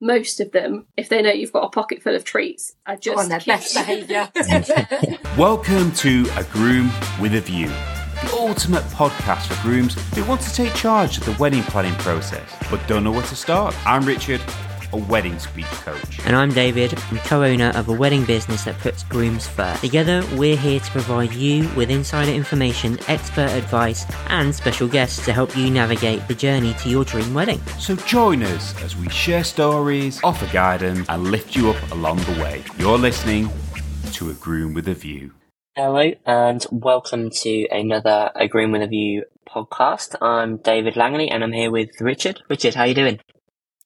most of them, if they know you've got a pocket full of treats, are just on their best behaviour. Welcome to A Groom with a View, the ultimate podcast for grooms who want to take charge of the wedding planning process but don't know where to start. I'm Richard, a wedding speech coach. And I'm David, I'm co owner of a wedding business that puts grooms first. Together, we're here to provide you with insider information, expert advice, and special guests to help you navigate the journey to your dream wedding. So join us as we share stories, offer guidance, and lift you up along the way. You're listening to A Groom with a View. Hello, and welcome to another A Groom with a View podcast. I'm David Langley, and I'm here with Richard. Richard, how are you doing?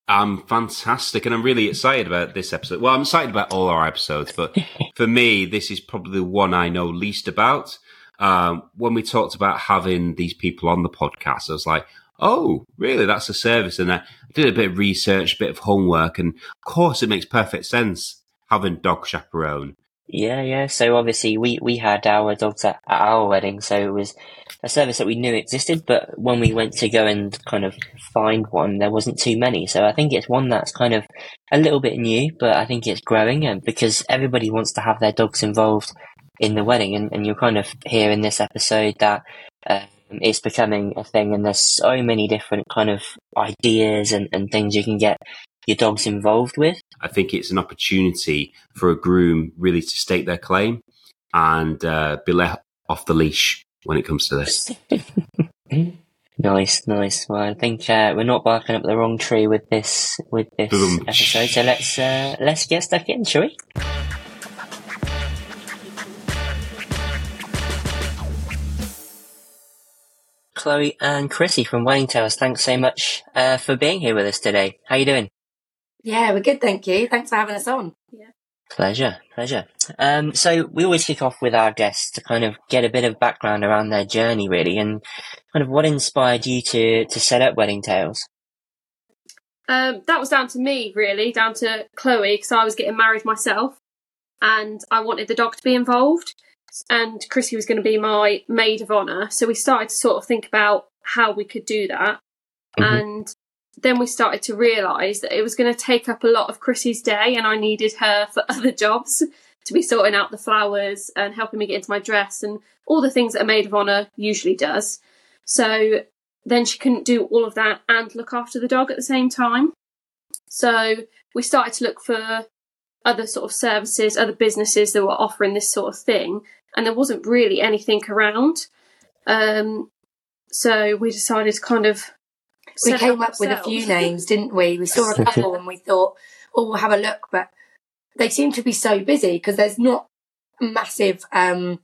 I'm fantastic, and I'm really excited about this episode. Well, I'm excited about all our episodes, but for me, this is probably the one I know least about. Um, when we talked about having these people on the podcast, I was like, "Oh, really? That's a service." And I did a bit of research, a bit of homework, and of course, it makes perfect sense having dog chaperone. Yeah, yeah. So obviously we, we had our dogs at, at our wedding, so it was a service that we knew existed, but when we went to go and kind of find one, there wasn't too many. So I think it's one that's kind of a little bit new, but I think it's growing and because everybody wants to have their dogs involved in the wedding and, and you'll kind of hear in this episode that um, it's becoming a thing and there's so many different kind of ideas and, and things you can get your dogs involved with. I think it's an opportunity for a groom really to stake their claim and uh, be let off the leash when it comes to this. nice, nice. Well, I think uh, we're not barking up the wrong tree with this with this Boom. episode. So let's uh, let's get stuck in, shall we? Chloe and Chrissie from Wedding Tails, thanks so much uh, for being here with us today. How you doing? Yeah, we're good, thank you. Thanks for having us on. Yeah. Pleasure, pleasure. Um, so we always kick off with our guests to kind of get a bit of background around their journey, really, and kind of what inspired you to to set up Wedding Tails. Um, that was down to me, really, down to Chloe, because I was getting married myself, and I wanted the dog to be involved, and Chrissie was going to be my maid of honour. So we started to sort of think about how we could do that, Mhm. and then we started to realise that it was going to take up a lot of Chrissie's day, and I needed her for other jobs to be sorting out the flowers and helping me get into my dress and all the things that a maid of honour usually does. So then she couldn't do all of that and look after the dog at the same time. So we started to look for other sort of services, other businesses that were offering this sort of thing, and there wasn't really anything around. Um, so we decided to kind of. We set came up with a few names, didn't we? We saw a couple and we thought, oh, we'll have a look, but they seem to be so busy because there's not massive um,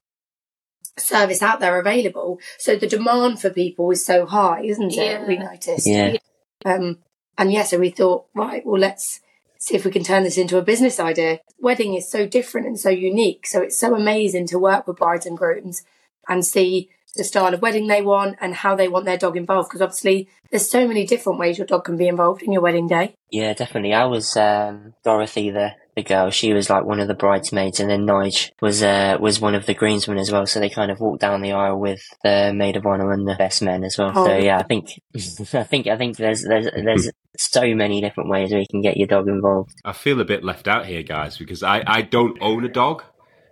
service out there available. So the demand for people is so high, isn't it? Yeah. We noticed. Yeah, Um, and yeah, so we thought, right, well, let's see if we can turn this into a business idea. Wedding is so different and so unique. So it's so amazing to work with brides and grooms and see the style of wedding they want and how they want their dog involved. Because obviously, there's so many different ways your dog can be involved in your wedding day. yeah, definitely. I was um, Dorothy, the the girl. She was like one of the bridesmaids, and then Nige was uh, was one of the groomsmen as well. So they kind of walked down the aisle with the maid of honor and the best men as well. So Oh. yeah, I think I think I think there's there's there's so many different ways where you can get your dog involved. I feel a bit left out here, guys, because I, I don't own a dog.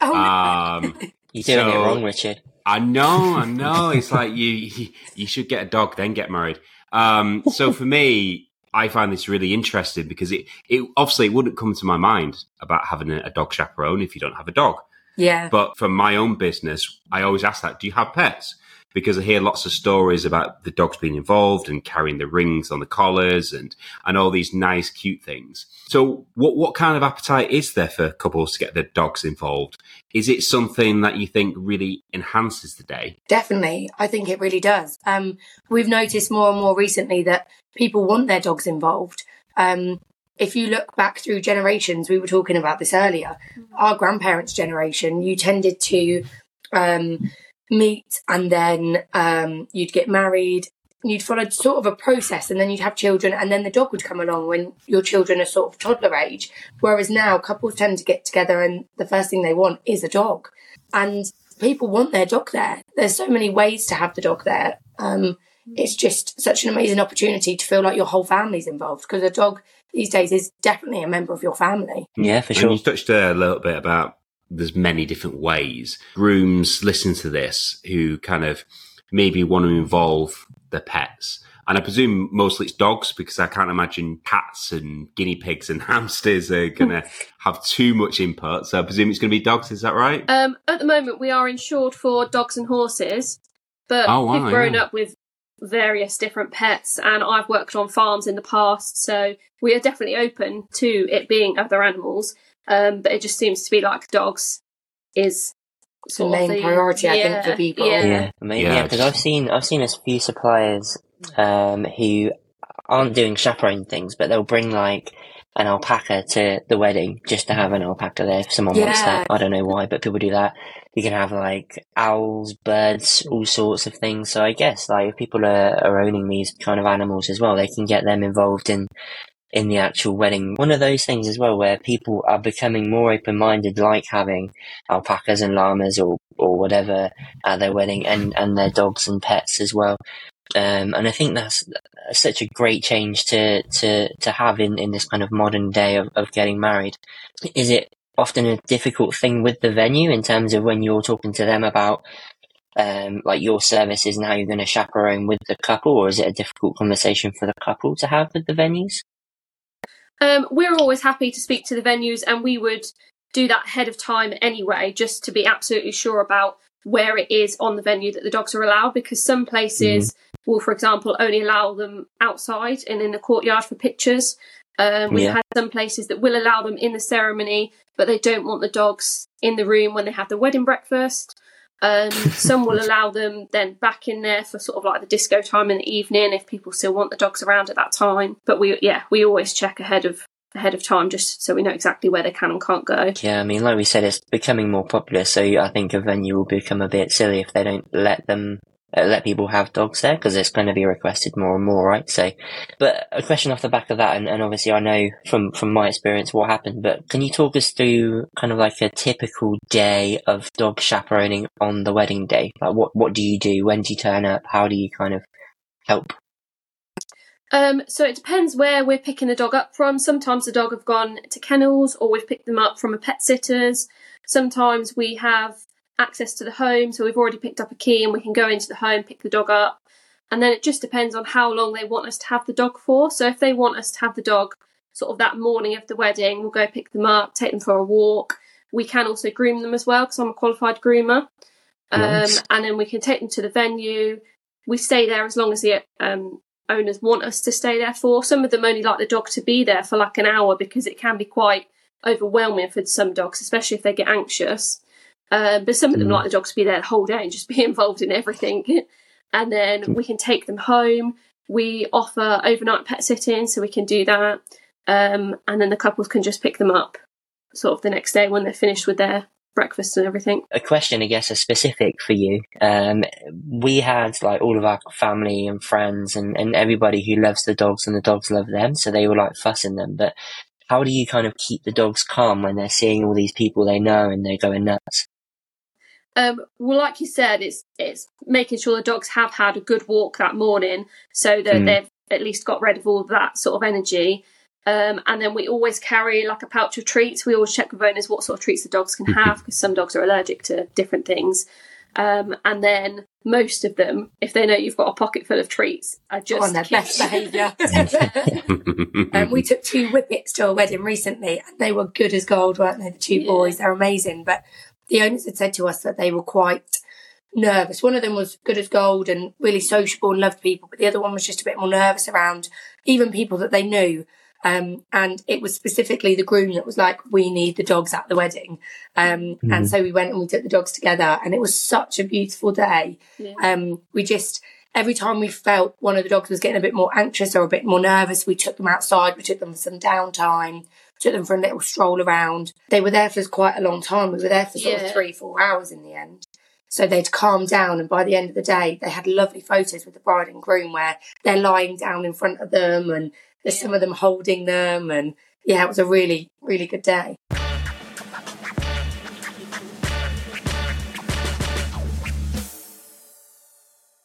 Oh, Um, You're doing it So- wrong, Richard. I know, I know. It's like you you should get a dog, then get married. Um, so for me, I find this really interesting because it, it obviously it wouldn't come to my mind about having a, a dog chaperone if you don't have a dog. yeah. But for my own business, I always ask that: Do you have pets? Because I hear lots of stories about the dogs being involved and carrying the rings on the collars and and all these nice, cute things. So, what what kind of appetite is there for couples to get their dogs involved? Is it something that you think really enhances the day? Definitely. I think it really does. Um, we've noticed more and more recently that people want their dogs involved. Um, if you look back through generations, we were talking about this earlier, our grandparents' generation, you tended to um, meet and then um, you'd get married. You'd follow sort of a process and then you'd have children and then the dog would come along when your children are sort of toddler age. Whereas now couples tend to get together and the first thing they want is a dog. And people want their dog there. There's so many ways to have the dog there. Um, it's just such an amazing opportunity to feel like your whole family's involved because a dog these days is definitely a member of your family. Yeah, for And sure. you touched a little bit about there's many different ways. Grooms listen to this who kind of maybe want to involve their pets. And I presume mostly it's dogs because I can't imagine cats and guinea pigs and hamsters are going to have too much input. So I presume it's going to be dogs. Is that right? Um, at the moment, we are insured for dogs and horses, but Oh, wow, we've grown yeah. up with various different pets, and I've worked on farms in the past, so we are definitely open to it being other animals. Um, but it just seems to be like dogs is The sort main of the, priority, I think, for people. Yeah. Yeah, I mean, Yeah, yeah, because just- I've seen I've seen a few suppliers um, who aren't doing chaperone things, but they'll bring like an alpaca to the wedding just to have an alpaca there if someone wants that. I don't know why, but people do that. You can have like owls, birds, all sorts of things. So I guess like if people are, are owning these kind of animals as well, they can get them involved in in the actual wedding. One of those things as well where people are becoming more open minded, like having alpacas and llamas or, or whatever at their wedding and, and their dogs and pets as well. Um, and I think that's such a great change to, to, to have in, in this kind of modern day of, of getting married. Is it often a difficult thing with the venue in terms of when you're talking to them about um, like your services and how you're going to chaperone with the couple, or is it a difficult conversation for the couple to have with the venues? Um, we're always happy to speak to the venues, and we would do that ahead of time anyway, just to be absolutely sure about where it is on the venue that the dogs are allowed. Because some places will, for example, only allow them outside and in the courtyard for pictures. Um, we've Yeah. had some places that will allow them in the ceremony, but they don't want the dogs in the room when they have the wedding breakfast. Um, some will allow them then back in there for sort of like the disco time in the evening if people still want the dogs around at that time. But we, yeah, we always check ahead of ahead of time just so we know exactly where they can and can't go. Yeah, I mean, like we said, it's becoming more popular, so I think a venue will become a bit silly if they don't let them uh, let people have dogs there because it's going to be requested more and more, right? So, but a question off the back of that, and, and obviously I know from from my experience what happened, but can you talk us through kind of like a typical day of dog chaperoning on the wedding day? Like, what what do you do? When do you turn up? How do you kind of help? Um, so it depends where we're picking the dog up from. Sometimes the dog have gone to kennels, or we've picked them up from a pet sitter's. Sometimes we have access to the home, so we've already picked up a key and we can go into the home, pick the dog up. And then it just depends on how long they want us to have the dog for. So if they want us to have the dog sort of that morning of the wedding, we'll go pick them up, take them for a walk. We can also groom them as well because I'm a qualified groomer. Um, And then we can take them to the venue. We stay there as long as the um, owners want us to stay there for. Some of them only like the dog to be there for like an hour because it can be quite overwhelming for some dogs, especially if they get anxious. Um, but some of them Mm. like the dogs to be there the whole day and just be involved in everything. and then we can take them home. We offer overnight pet sitting, so we can do that. Um, and then the couples can just pick them up sort of the next day when they're finished with their breakfast and everything. a question, I guess, a specific for you. Um, we had like all of our family and friends and, and everybody who loves the dogs and the dogs love them. So they were like fussing them. But how do you kind of keep the dogs calm when they're seeing all these people they know and they're going nuts? Um, well, like you said, it's it's making sure the dogs have had a good walk that morning, so that Mm. they've at least got rid of all that sort of energy. Um, and then we always carry like a pouch of treats. We always check with owners what sort of treats the dogs can have because some dogs are allergic to different things. Um, and then most of them, if they know you've got a pocket full of treats, are just on their best behaviour. um, we took two whippets to a wedding recently, and they were good as gold, weren't they? The two Yeah. boys, they're amazing. But the owners had said to us that they were quite nervous. One of them was good as gold and really sociable and loved people, but the other one was just a bit more nervous around even people that they knew. Um, and it was specifically the groom that was like, "We need the dogs at the wedding," um, and so we went and we took the dogs together, and it was such a beautiful day. Yeah. Um, we just every time we felt one of the dogs was getting a bit more anxious or a bit more nervous, we took them outside. We took them for some downtime. Took them for a little stroll around. They were there for quite a long time. We were there for sort Yeah. of three, four hours in the end. So they'd calmed down, and by the end of the day, they had lovely photos with the bride and groom where they're lying down in front of them, and there's some of them holding them, and yeah, it was a really, really good day.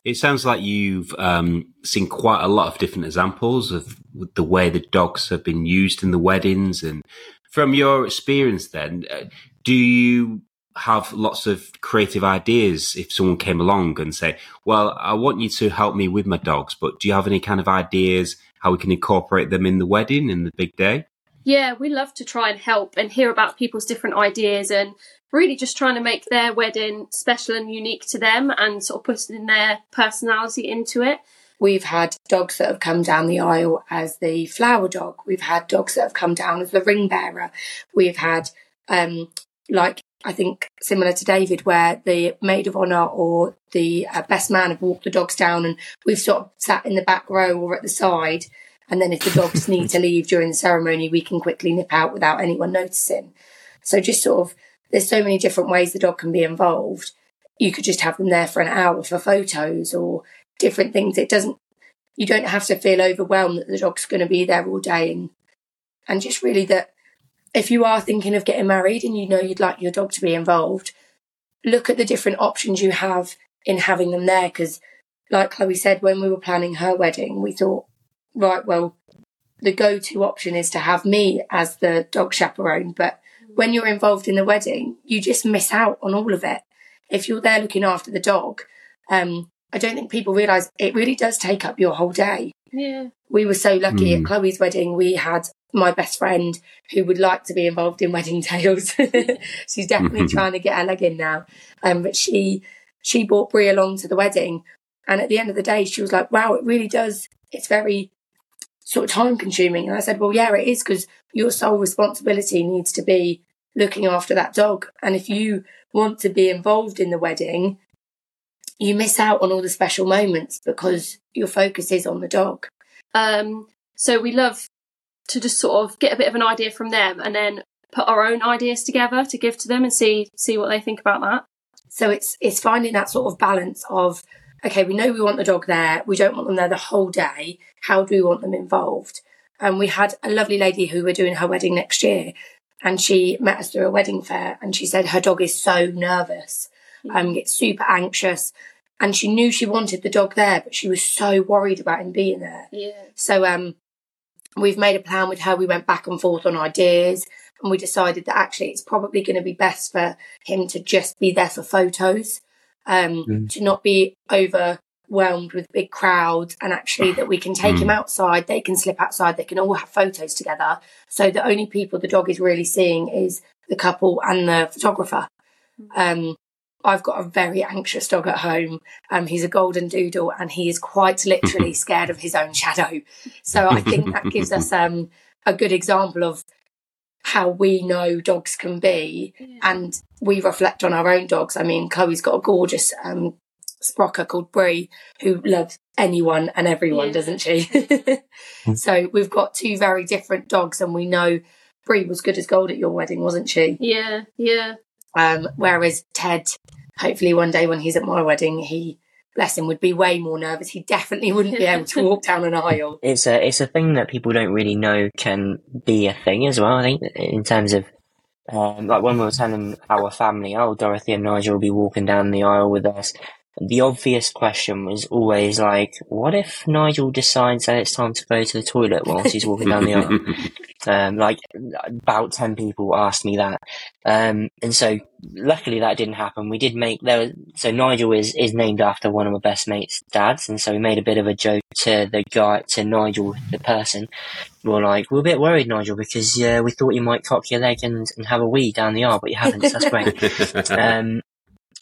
It sounds like you've um, seen quite a lot of different examples of the way the dogs have been used in the weddings. And from your experience, then, uh, do you have lots of creative ideas if someone came along and say, "Well, I want you to help me with my dogs, but do you have any kind of ideas how we can incorporate them in the wedding in the big day?" Yeah, we love to try and help and hear about people's different ideas and really just trying to make their wedding special and unique to them and sort of putting their personality into it. We've had dogs that have come down the aisle as the flower dog. We've had dogs that have come down as the ring bearer. We've had, um, like, I think similar to David, where the maid of honour or the uh, best man have walked the dogs down and we've sort of sat in the back row or at the side. And then if the dogs need to leave during the ceremony, we can quickly nip out without anyone noticing. So just sort of, there's so many different ways the dog can be involved. You could just have them there for an hour for photos or different things. It doesn't, you don't have to feel overwhelmed that the dog's going to be there all day and, and just really that if you are thinking of getting married and you know you'd like your dog to be involved, look at the different options you have in having them there. Because, like Chloe said, when we were planning her wedding, we thought, right, well, the go to option is to have me as the dog chaperone. But when you're involved in the wedding, you just miss out on all of it. If you're there looking after the dog, um, I don't think people realise it really does take up your whole day. Yeah. We were so lucky Mm. at Chloe's wedding. We had my best friend who would like to be involved in wedding tails. She's definitely trying to get her leg in now. Um, but she she brought Brie along to the wedding, and at the end of the day, she was like, "Wow, it really does. It's very sort of time consuming." And I said, "Well, yeah, it is because your sole responsibility needs to be looking after that dog. And if you want to be involved in the wedding, you miss out on all the special moments because your focus is on the dog." Um, so we love to just sort of get a bit of an idea from them and then put our own ideas together to give to them and see see what they think about that. So it's it's finding that sort of balance of okay, we know we want the dog there, we don't want them there the whole day. How do we want them involved? And we had a lovely lady who we're doing her wedding next year, and she met us through a wedding fair, and she said her dog is so nervous, um, gets super anxious, and she knew she wanted the dog there, but she was so worried about him being there. Yeah. So um, we've made a plan with her. We went back and forth on ideas, and we decided that actually it's probably going to be best for him to just be there for photos, um, Mm. to not be overwhelmed with big crowds, and actually that we can take him outside. They can slip outside. They can all have photos together. So the only people the dog is really seeing is the couple and the photographer. Um, I've got a very anxious dog at home. Um, he's a golden doodle and he is quite literally scared of his own shadow. So I think that gives us um, a good example of how we know dogs can be and we reflect on our own dogs. I mean, Chloe's got a gorgeous um, sprocker called Brie who loves anyone and everyone, Yeah. doesn't she? so we've got two very different dogs and we know Brie was good as gold at your wedding, wasn't she? Yeah, yeah. Um, whereas Ted, hopefully one day when he's at my wedding, he, bless him, would be way more nervous. He definitely wouldn't be able to walk down an aisle. It's a it's a thing that people don't really know can be a thing as well. I think in terms of um, like when we were telling our family, oh, Dorothy and Nigel will be walking down the aisle with us. The obvious question was always like, what if Nigel decides that it's time to go to the toilet whilst he's walking down the aisle? Um, like about ten people asked me that, um, and so luckily that didn't happen. We did make there. Was, so Nigel is is named after one of my best mates' dads, and so we made a bit of a joke to the guy to Nigel, the person. We We're like, we're a bit worried, Nigel, because uh, we thought you might cock your leg and, and have a wee down the aisle, but you haven't. So that's great. Um,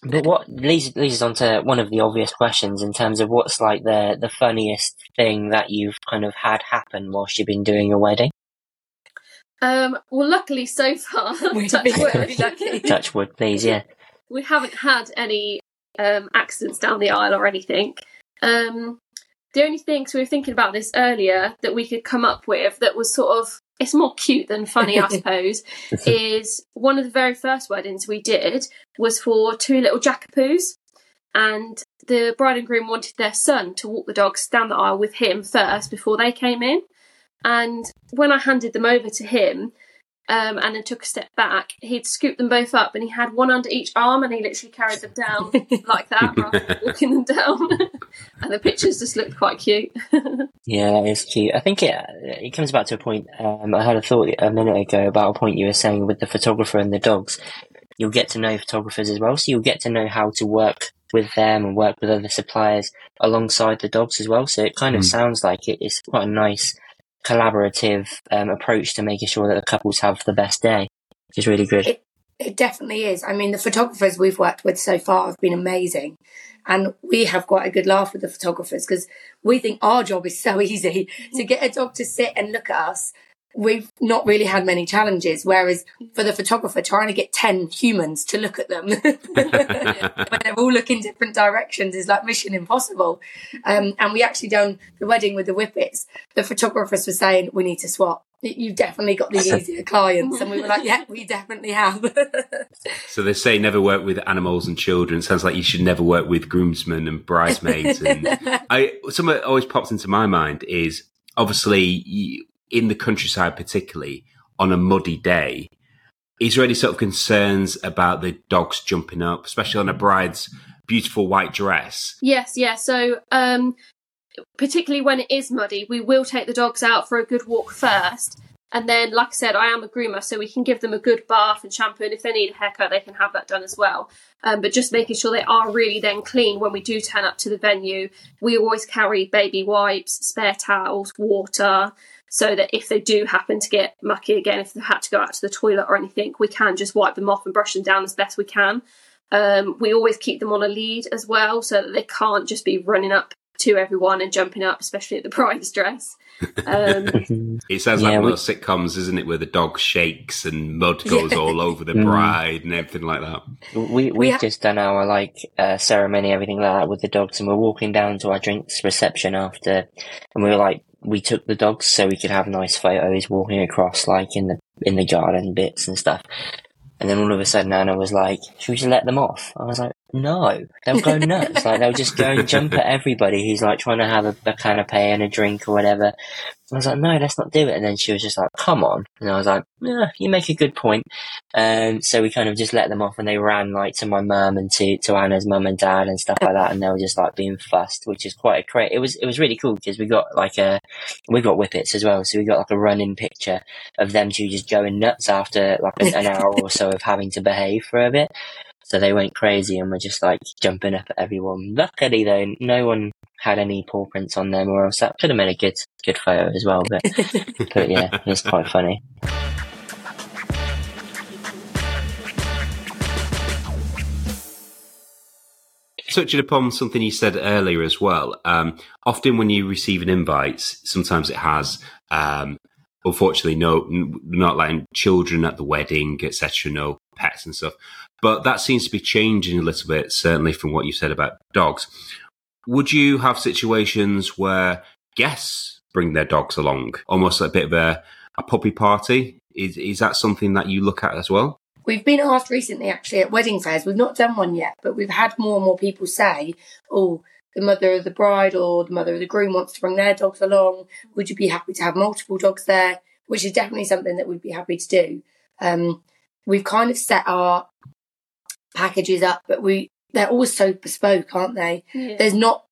but what leads leads us on to one of the obvious questions in terms of what's like the the funniest thing that you've kind of had happen whilst you've been doing your wedding. Um, well, luckily so far, touch wood, lucky. Touch wood, please. Yeah. we haven't had any um, accidents down the aisle or anything. Um, the only thing, so we were thinking about this earlier, that we could come up with that was sort of, it's more cute than funny, I suppose, is one of the very first weddings we did was for two little jackapoos. And the bride and groom wanted their son to walk the dogs down the aisle with him first before they came in. And when I handed them over to him, um, and then took a step back, he'd scoop them both up and he had one under each arm and he literally carried them down like that, rather walking them down. and the pictures just looked quite cute. yeah, it's cute. I think it it comes back to a point. Um, I had a thought a minute ago about a point you were saying with the photographer and the dogs. You'll get to know photographers as well, so you'll get to know how to work with them and work with other suppliers alongside the dogs as well. So it kind of mm. sounds like it is quite a nice collaborative um, approach to making sure that the couples have the best day, which is really good. It, it definitely is. I mean, the photographers we've worked with so far have been amazing. And we have quite a good laugh with the photographers because we think our job is so easy to get a dog to sit and look at us we've not really had many challenges. Whereas for the photographer, trying to get 10 humans to look at them when they're all looking different directions is like mission impossible. Um, and we actually done the wedding with the Whippets. The photographers were saying, we need to swap. You've definitely got the easier clients. And we were like, yeah, we definitely have. so they say never work with animals and children. It sounds like you should never work with groomsmen and bridesmaids. And I, something that always pops into my mind is obviously in the countryside, particularly on a muddy day, is there any sort of concerns about the dogs jumping up, especially on a bride's beautiful white dress? Yes, yeah. So, um, particularly when it is muddy, we will take the dogs out for a good walk first. And then, like I said, I am a groomer, so we can give them a good bath and shampoo. And if they need a haircut, they can have that done as well. Um, but just making sure they are really then clean when we do turn up to the venue. We always carry baby wipes, spare towels, water, so that if they do happen to get mucky again, if they've had to go out to the toilet or anything, we can just wipe them off and brush them down as best we can. Um, we always keep them on a lead as well, so that they can't just be running up to everyone and jumping up, especially at the bride's dress. Um, it sounds like yeah, one we... of those sitcoms, isn't it, where the dog shakes and mud goes all over the mm. bride and everything like that. We we've just done our like uh, ceremony, everything like that with the dogs, and we're walking down to our drinks reception after, and we were like we took the dogs so we could have nice photos walking across like in the in the garden bits and stuff. And then all of a sudden Anna was like, should we just let them off? I was like, no, they'll go nuts. like they'll just go and jump at everybody who's like trying to have a, a canapé and a drink or whatever. I was like, no, let's not do it. And then she was just like, come on. And I was like, yeah, you make a good point. Um, so we kind of just let them off and they ran like to my mum and to, to Anna's mum and dad and stuff like that. And they were just like being fussed, which is quite a great, it was, it was really cool because we got like a, we got whippets as well. So we got like a running picture of them two just going nuts after like an, an hour or so of having to behave for a bit. So they went crazy and were just like jumping up at everyone. Luckily though, no one had any paw prints on them or else that could have made a good, good photo as well. But, but yeah, it's quite funny. touching upon something you said earlier as well. Um, often when you receive an invite, sometimes it has, um, unfortunately, no, not letting children at the wedding, etc. No pets and stuff. But that seems to be changing a little bit, certainly from what you said about dogs. Would you have situations where guests bring their dogs along, almost like a bit of a, a puppy party? Is, is that something that you look at as well? We've been asked recently, actually, at wedding fairs. We've not done one yet, but we've had more and more people say, oh, the mother of the bride or the mother of the groom wants to bring their dogs along. Would you be happy to have multiple dogs there? Which is definitely something that we'd be happy to do. Um, we've kind of set our packages up, but we they're always so bespoke, aren't they? Yeah. There's not.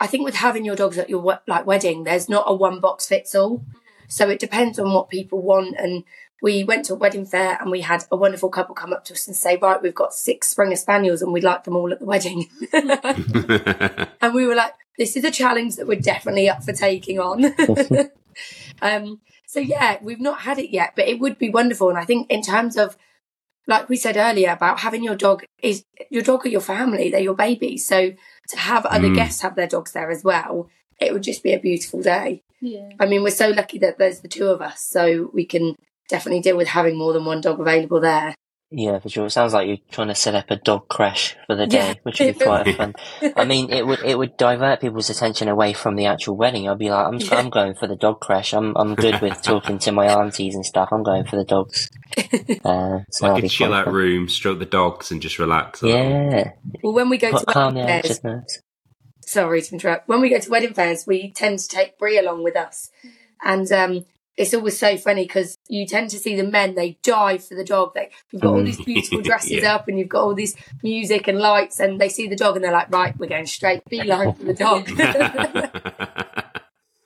I think with having your dogs at your like wedding, there's not a one box fits all. So it depends on what people want. And we went to a wedding fair and we had a wonderful couple come up to us and say, right, we've got six Springer Spaniels and we'd like them all at the wedding. and we were like, this is a challenge that we're definitely up for taking on. um, so yeah, we've not had it yet, but it would be wonderful. And I think in terms of like we said earlier about having your dog is your dog are your family, they're your baby. So to have other mm. guests have their dogs there as well, it would just be a beautiful day. Yeah. I mean, we're so lucky that there's the two of us, so we can definitely deal with having more than one dog available there. Yeah, for sure. It sounds like you're trying to set up a dog creche for the day, yeah. which would be quite fun. I mean, it would it would divert people's attention away from the actual wedding. I'd be like, I'm yeah. I'm going for the dog creche. I'm I'm good with talking to my aunties and stuff. I'm going for the dogs. Uh, so like a chill out fun. room, stroke the dogs, and just relax. Yeah. Well, when we go to wedding fairs, sorry to interrupt. When we go to wedding fairs, we tend to take Brie along with us, and um, it's always so funny because you tend to see the men they dive for the dog. They you've got all these beautiful dresses Yeah. up and you've got all this music and lights, and they see the dog and they're like, right, we're going straight beeline for the dog.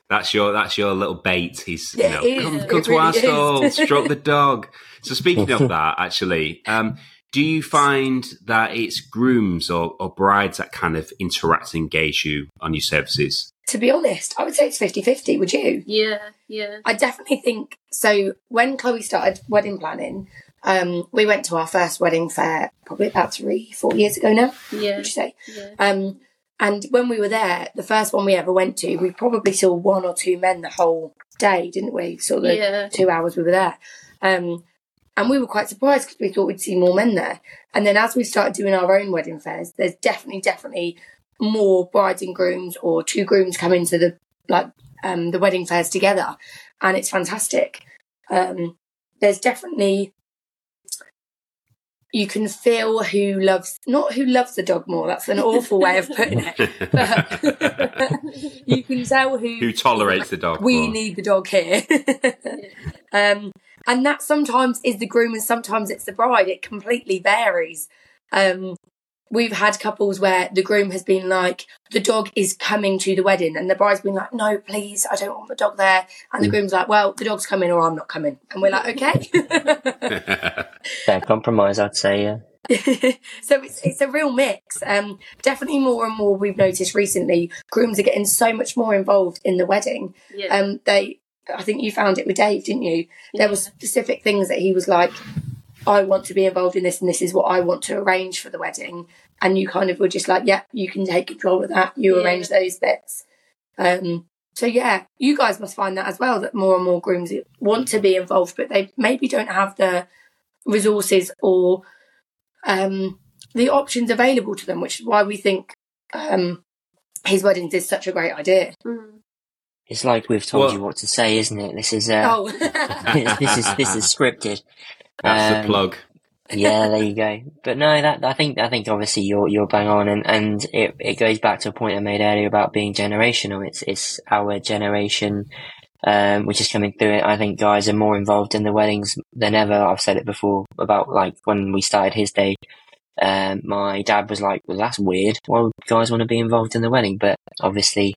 that's your that's your little bait. He's you Yeah, know it is. come, come to our really is. stall, stroke the dog. So speaking of that, actually, um, do you find that it's grooms or, or brides that kind of interact and engage you on your services? To be honest, I would say it's 50 50. Would you? Yeah, yeah. I definitely think so. When Chloe started wedding planning, um, we went to our first wedding fair probably about three, four years ago now. Yeah, Would you say? yeah. Um, and when we were there, the first one we ever went to, we probably saw one or two men the whole day, didn't we? Saw the Yeah. two hours we were there. Um, and we were quite surprised because we thought we'd see more men there. And then as we started doing our own wedding fairs, there's definitely, definitely more brides and grooms or two grooms come into the like um, the wedding fairs together, and it's fantastic. Um, there's definitely you can feel who loves not who loves the dog more. That's an awful way of putting it. But you can tell who Who tolerates the dog? we more? need the dog here. um, and that sometimes is the groom and sometimes it's the bride. It completely varies. Um, we've had couples where the groom has been like, the dog is coming to the wedding, and the bride's been like, no, please, I don't want the dog there. And the groom's like, well, the dog's coming or I'm not coming. And we're like, okay. Fair compromise, I'd say. Yeah. so it's it's a real mix. Um, definitely more and more we've noticed recently, grooms are getting so much more involved in the wedding. yeah. Um, they, I think you found it with Dave, didn't you? There were specific things that he was like, I want to be involved in this, and this is what I want to arrange for the wedding. And you kind of were just like, yeah, you can take control of that. You Yeah. arrange those bits. Um, so yeah, you guys must find that as well. That more and more grooms want to be involved, but they maybe don't have the resources or um, the options available to them, which is why we think um, his weddings is such a great idea. Mm. It's like we've told Well- you what to say, isn't it? This is uh, Oh, this is this is scripted. That's Um, the plug. yeah, there you go. But no, that I think I think obviously you're you're bang on, and and it it goes back to a point I made earlier about being generational. It's it's our generation. Um, which is coming through it. I think guys are more involved in the weddings than ever. I've said it before about like when we started his day. Um, my dad was like, "Well, that's weird. Why would guys want to be involved in the wedding?" But obviously,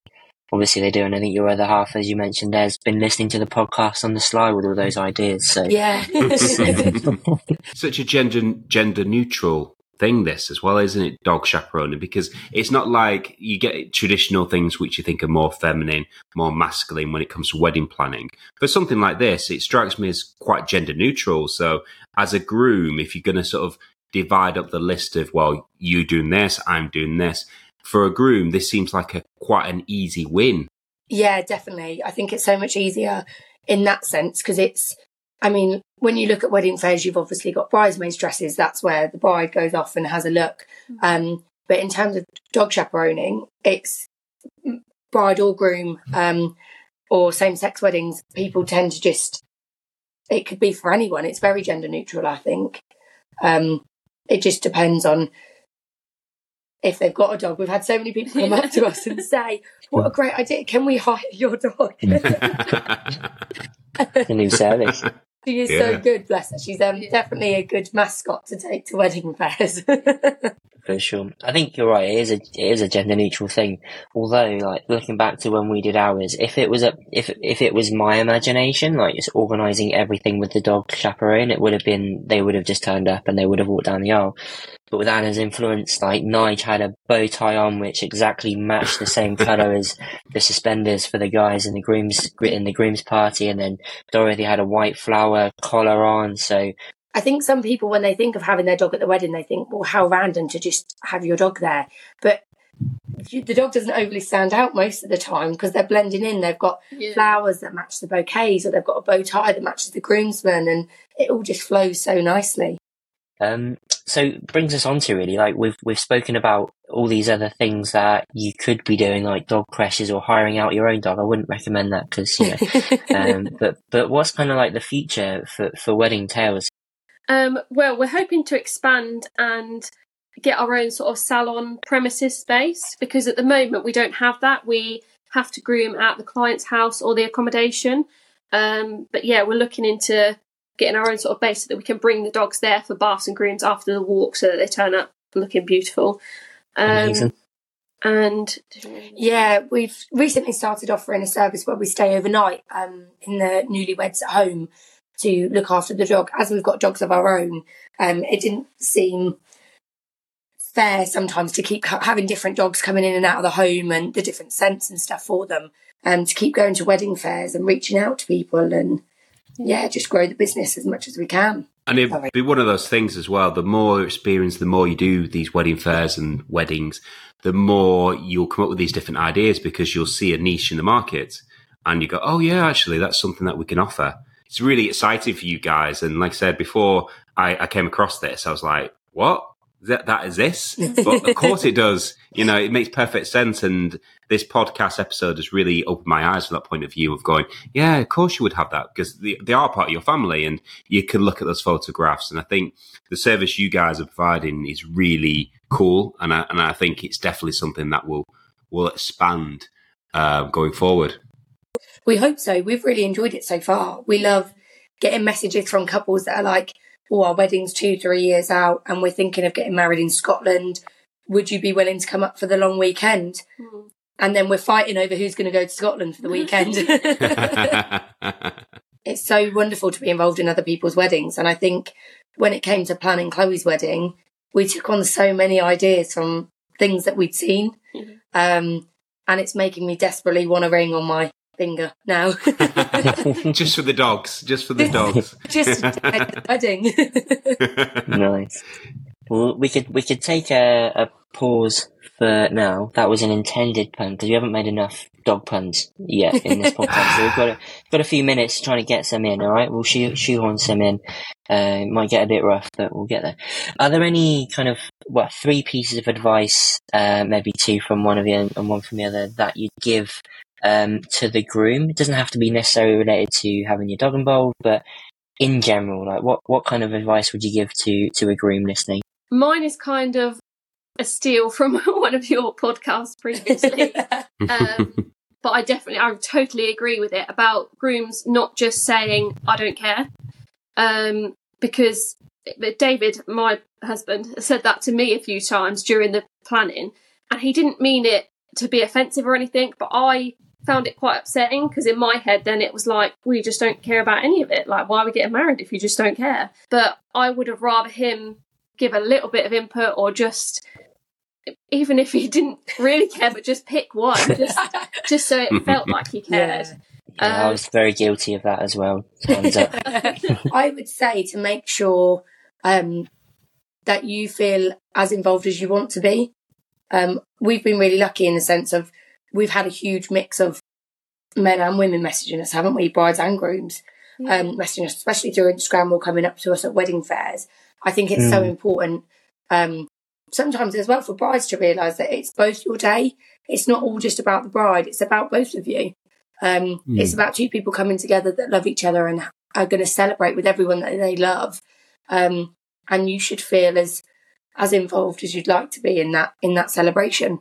obviously they do. And I think your other half, as you mentioned, has been listening to the podcast on the sly with all those ideas. So yeah. Such a gender gender neutral thing, this as well, isn't it? Dog chaperoning because it's not like you get traditional things which you think are more feminine, more masculine when it comes to wedding planning. but something like this, it strikes me as quite gender neutral. So, as a groom, if you're going to sort of divide up the list of well, you doing this, I'm doing this. For a groom, this seems like a quite an easy win. Yeah, definitely. I think it's so much easier in that sense because it's, I mean, when you look at wedding fairs, you've obviously got bridesmaids' dresses. That's where the bride goes off and has a look. Um, but in terms of dog chaperoning, it's bride or groom um, or same sex weddings. People tend to just, it could be for anyone. It's very gender neutral, I think. Um, it just depends on if they've got a dog. We've had so many people come up to us and say, What a great idea. Can we hire your dog? the new service. she is so good, bless her. She's um, definitely a good mascot to take to wedding fairs. For sure. I think you're right. It is a it is a gender neutral thing. Although, like looking back to when we did ours, if it was a if if it was my imagination, like just organising everything with the dog chaperone, it would have been they would have just turned up and they would have walked down the aisle. But with Anna's influence, like Nige had a bow tie on which exactly matched the same colour as the suspenders for the guys in the groom's in the groom's party, and then Dorothy had a white flower collar on. So I think some people, when they think of having their dog at the wedding, they think, well, how random to just have your dog there. But the dog doesn't overly stand out most of the time because they're blending in. They've got Yeah. flowers that match the bouquets, or they've got a bow tie that matches the groomsman, and it all just flows so nicely. Um, so brings us on to really like we've we've spoken about all these other things that you could be doing, like dog creches or hiring out your own dog. I wouldn't recommend that because you know. um, but but what's kind of like the future for for wedding tails? Um, well, we're hoping to expand and get our own sort of salon premises space because at the moment we don't have that. We have to groom at the client's house or the accommodation. Um, but yeah, we're looking into getting our own sort of base so that we can bring the dogs there for baths and grooms after the walk so that they turn up looking beautiful. Um, Amazing. and Yeah, we've recently started offering a service where we stay overnight um, in the newlyweds at home to look after the dog. As we've got dogs of our own, um, it didn't seem fair sometimes to keep ha- having different dogs coming in and out of the home and the different scents and stuff for them, and to keep going to wedding fairs and reaching out to people and yeah, just grow the business as much as we can. And it'd Sorry. be one of those things as well. The more experience, the more you do these wedding fairs and weddings, the more you'll come up with these different ideas because you'll see a niche in the market and you go, oh, yeah, actually, that's something that we can offer. It's really exciting for you guys. And like I said before, I, I came across this, I was like, what? That, that is this? But of course it does. You know, it makes perfect sense. And this podcast episode has really opened my eyes from that point of view of going, yeah, of course you would have that because they, they are part of your family and you can look at those photographs. And I think the service you guys are providing is really cool. And I, and I think it's definitely something that will, will expand uh, going forward. We hope so. We've really enjoyed it so far. We love getting messages from couples that are like, oh, our wedding's two, three years out and we're thinking of getting married in Scotland. Would you be willing to come up for the long weekend? Hmm. And then we're fighting over who's going to go to Scotland for the weekend. it's so wonderful to be involved in other people's weddings. And I think when it came to planning Chloe's wedding, we took on so many ideas from things that we'd seen. Mhm. Um, and it's making me desperately want a ring on my finger now. just for the dogs, just for the dogs. Just at the wedding. nice. Well, we could we could take a, a pause for now. That was an intended pun because we haven't made enough dog puns yet in this podcast. so we've got a, got a few minutes trying to get some in. All right, we'll shoe, shoehorn some in. Uh, it might get a bit rough, but we'll get there. Are there any kind of what three pieces of advice, uh, maybe two from one of you and one from the other, that you'd give um, to the groom? It doesn't have to be necessarily related to having your dog involved, but in general, like what what kind of advice would you give to to a groom listening? Mine is kind of a steal from one of your podcasts previously. um, but I definitely, I totally agree with it about grooms not just saying, I don't care. Um, because David, my husband, said that to me a few times during the planning, and he didn't mean it to be offensive or anything, but I found it quite upsetting because in my head then it was like we just don't care about any of it like why are we getting married if you just don't care but i would have rather him give a little bit of input or just even if he didn't really care but just pick one just just so it felt like he cared Yeah. Yeah, I Um, was very guilty of that as well. I would say to make sure um, that you feel as involved as you want to be. Um, we've been really lucky in the sense of we've had a huge mix of men and women messaging us, haven't we? Brides and grooms um, messaging us, especially through Instagram or coming up to us at wedding fairs. I think it's so Mm. important um, sometimes as well for brides to realise that it's both your day. It's not all just about the bride, it's about both of you. Um, Mm. It's about two people coming together that love each other and are going to celebrate with everyone that they love. Um, and you should feel as as involved as you'd like to be in that in that celebration.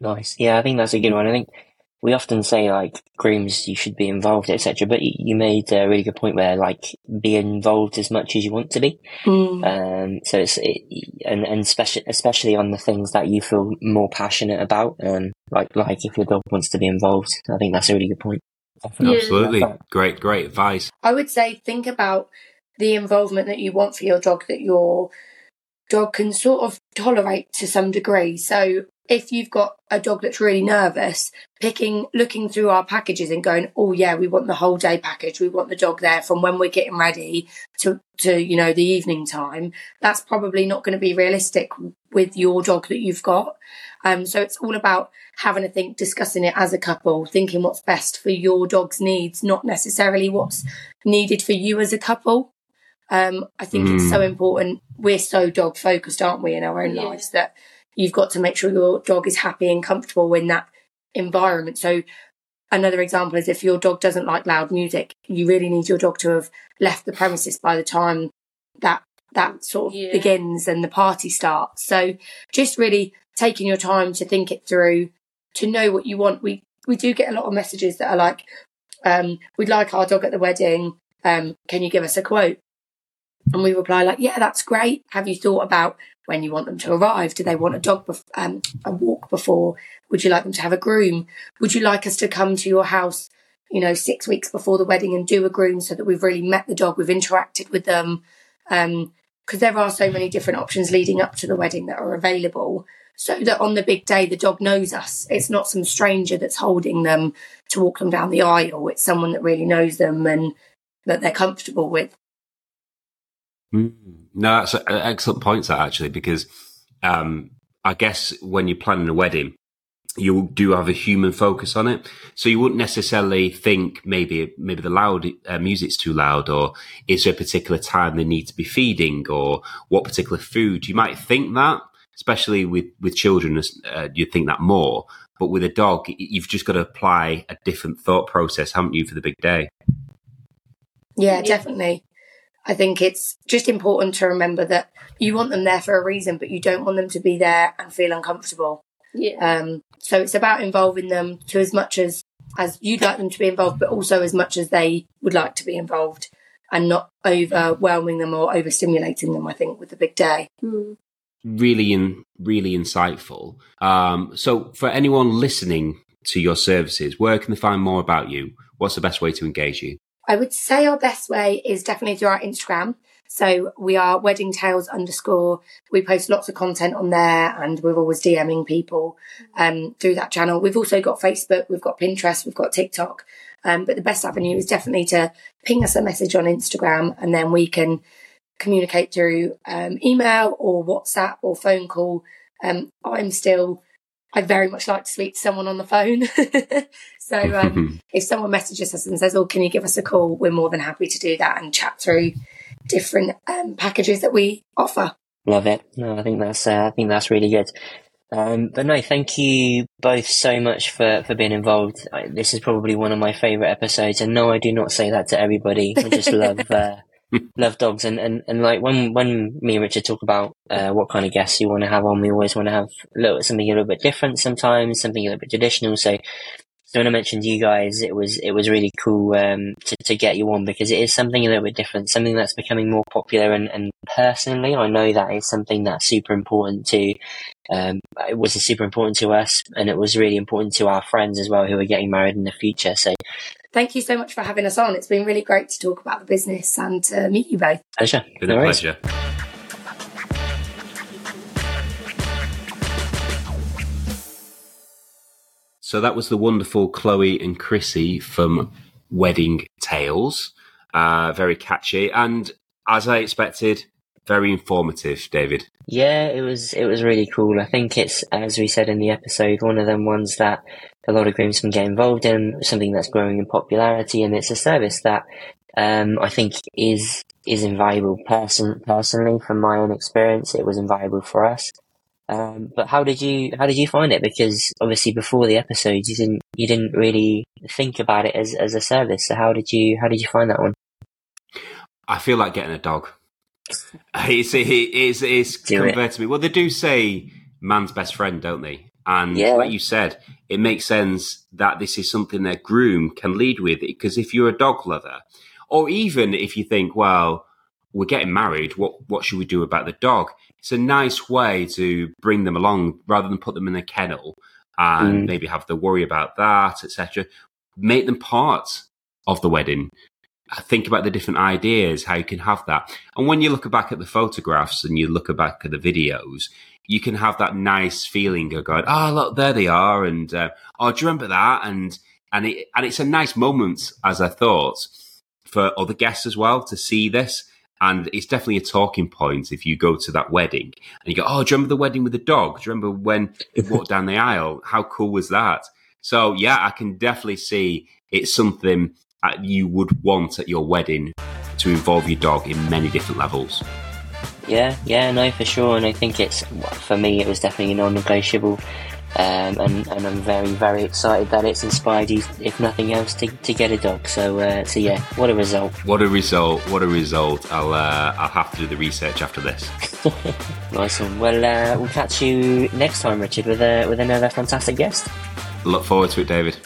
Nice. Yeah, I think that's a good one. I think we often say like grooms, you should be involved, etc. But you, you made a really good point where like be involved as much as you want to be. Mm. Um, so it's it, and and especially especially on the things that you feel more passionate about. Um, like like if your dog wants to be involved, I think that's a really good point. Definitely. Absolutely. Great, great advice. I would say think about the involvement that you want for your dog that your dog can sort of tolerate to some degree. So if you've got a dog that's really nervous, picking, looking through our packages and going, oh yeah, we want the whole day package. We want the dog there from when we're getting ready to, to, you know, the evening time. That's probably not going to be realistic with your dog that you've got. Um, so it's all about having a think, discussing it as a couple, thinking what's best for your dog's needs, not necessarily what's needed for you as a couple. Um, I think it's so important. We're so dog focused, aren't we, in our own Yeah. lives that you've got to make sure your dog is happy and comfortable in that environment. So another example is if your dog doesn't like loud music, you really need your dog to have left the premises by the time that that sort of Yeah. begins and the party starts. So just really taking your time to think it through, to know what you want. We we do get a lot of messages that are like, um, we'd like our dog at the wedding. Um, can you give us a quote? And we reply like, yeah, that's great. Have you thought about when you want them to arrive? Do they want a dog, bef- um, a walk before? Would you like them to have a groom? Would you like us to come to your house, you know, six weeks before the wedding and do a groom so that we've really met the dog, we've interacted with them? Um, because there are so many different options leading up to the wedding that are available so that on the big day the dog knows us it's not some stranger that's holding them to walk them down the aisle it's someone that really knows them and that they're comfortable with Mm. No, that's an excellent point, that actually, because um, I guess when you're planning a wedding, you do have a human focus on it, so you wouldn't necessarily think maybe maybe the loud uh, music's too loud, or is there a particular time they need to be feeding, or what particular food. You might think that, especially with with children, uh, you think that more. But with a dog, you've just got to apply a different thought process, haven't you, for the big day? Yeah, definitely. I think it's just important to remember that you want them there for a reason, but you don't want them to be there and feel uncomfortable. Yeah. Um, so it's about involving them to as much as as you'd like them to be involved, but also as much as they would like to be involved, and not overwhelming them or overstimulating them. I think with the big day. Mm. Really, in, really insightful. Um, so, for anyone listening to your services, where can they find more about you? What's the best way to engage you? I would say our best way is definitely through our Instagram. So we are Wedding Tails underscore. We post lots of content on there and we're always DMing people um, through that channel. We've also got Facebook, we've got Pinterest, we've got TikTok. Um, but the best avenue is definitely to ping us a message on Instagram and then we can communicate through um, email or WhatsApp or phone call. Um, I'm still, I very much like to speak to someone on the phone. so um, if someone messages us and says, "Oh, can you give us a call?" We're more than happy to do that and chat through different um, packages that we offer. Love it. No, I think that's uh, I think that's really good. Um, but no, thank you both so much for, for being involved. I, this is probably one of my favourite episodes, and no, I do not say that to everybody. I just love uh, love dogs, and, and, and like when when me and Richard talk about uh, what kind of guests you want to have on, we always want to have a little, something a little bit different sometimes, something a little bit traditional. So when I mentioned you guys, it was it was really cool um, to to get you on because it is something a little bit different, something that's becoming more popular. And, and personally, I know that is something that's super important to. Um, it was super important to us, and it was really important to our friends as well who are getting married in the future. So Thank you so much for having us on. It's been really great to talk about the business and to meet you both. pleasure. Been No a worries. pleasure. So that was the wonderful Chloe and Chrissie from Wedding Tails. Uh, very catchy and, as I expected, very informative, David. Yeah, it was it was really cool. I think it's as we said in the episode, one of them ones that a lot of groomsmen get involved in, something that's growing in popularity, and it's a service that um, I think is is invaluable. Person personally, from my own experience, it was invaluable for us. Um, but how did you how did you find it? Because obviously before the episode, you didn't you didn't really think about it as as a service. So how did you how did you find that one? I feel like getting a dog. It's, it's, it's Do it. me. Well, they do say man's best friend, don't they? And Yeah. like you said, it makes sense that this is something their groom can lead with. Because if you're a dog lover, or even if you think, well, we're getting married, what what should we do about the dog? It's a nice way to bring them along rather than put them in a kennel and Mm. maybe have to worry about that, etc. Make them part of the wedding. Think about the different ideas, how you can have that. And when you look back at the photographs and you look back at the videos, you can have that nice feeling of going, "Oh, look, there they are," and uh, "Oh, do you remember that?" and and it and it's a nice moment, as I thought, for other guests as well to see this. And it's definitely a talking point if you go to that wedding and you go, "Oh, do you remember the wedding with the dog? Do you remember when it walked down the aisle? How cool was that?" So yeah, I can definitely see it's something that you would want at your wedding to involve your dog in many different levels. Yeah, yeah, no, for sure. And I think it's for me, it was definitely a non-negotiable. Um, and, and I'm very, very excited that it's inspired you, if nothing else, to, to get a dog. So, uh, so yeah, what a result! What a result! What a result! I'll uh, I'll have to do the research after this. Nice one. Well, uh, we'll catch you next time, Richard, with a, with another fantastic guest. Look forward to it, David.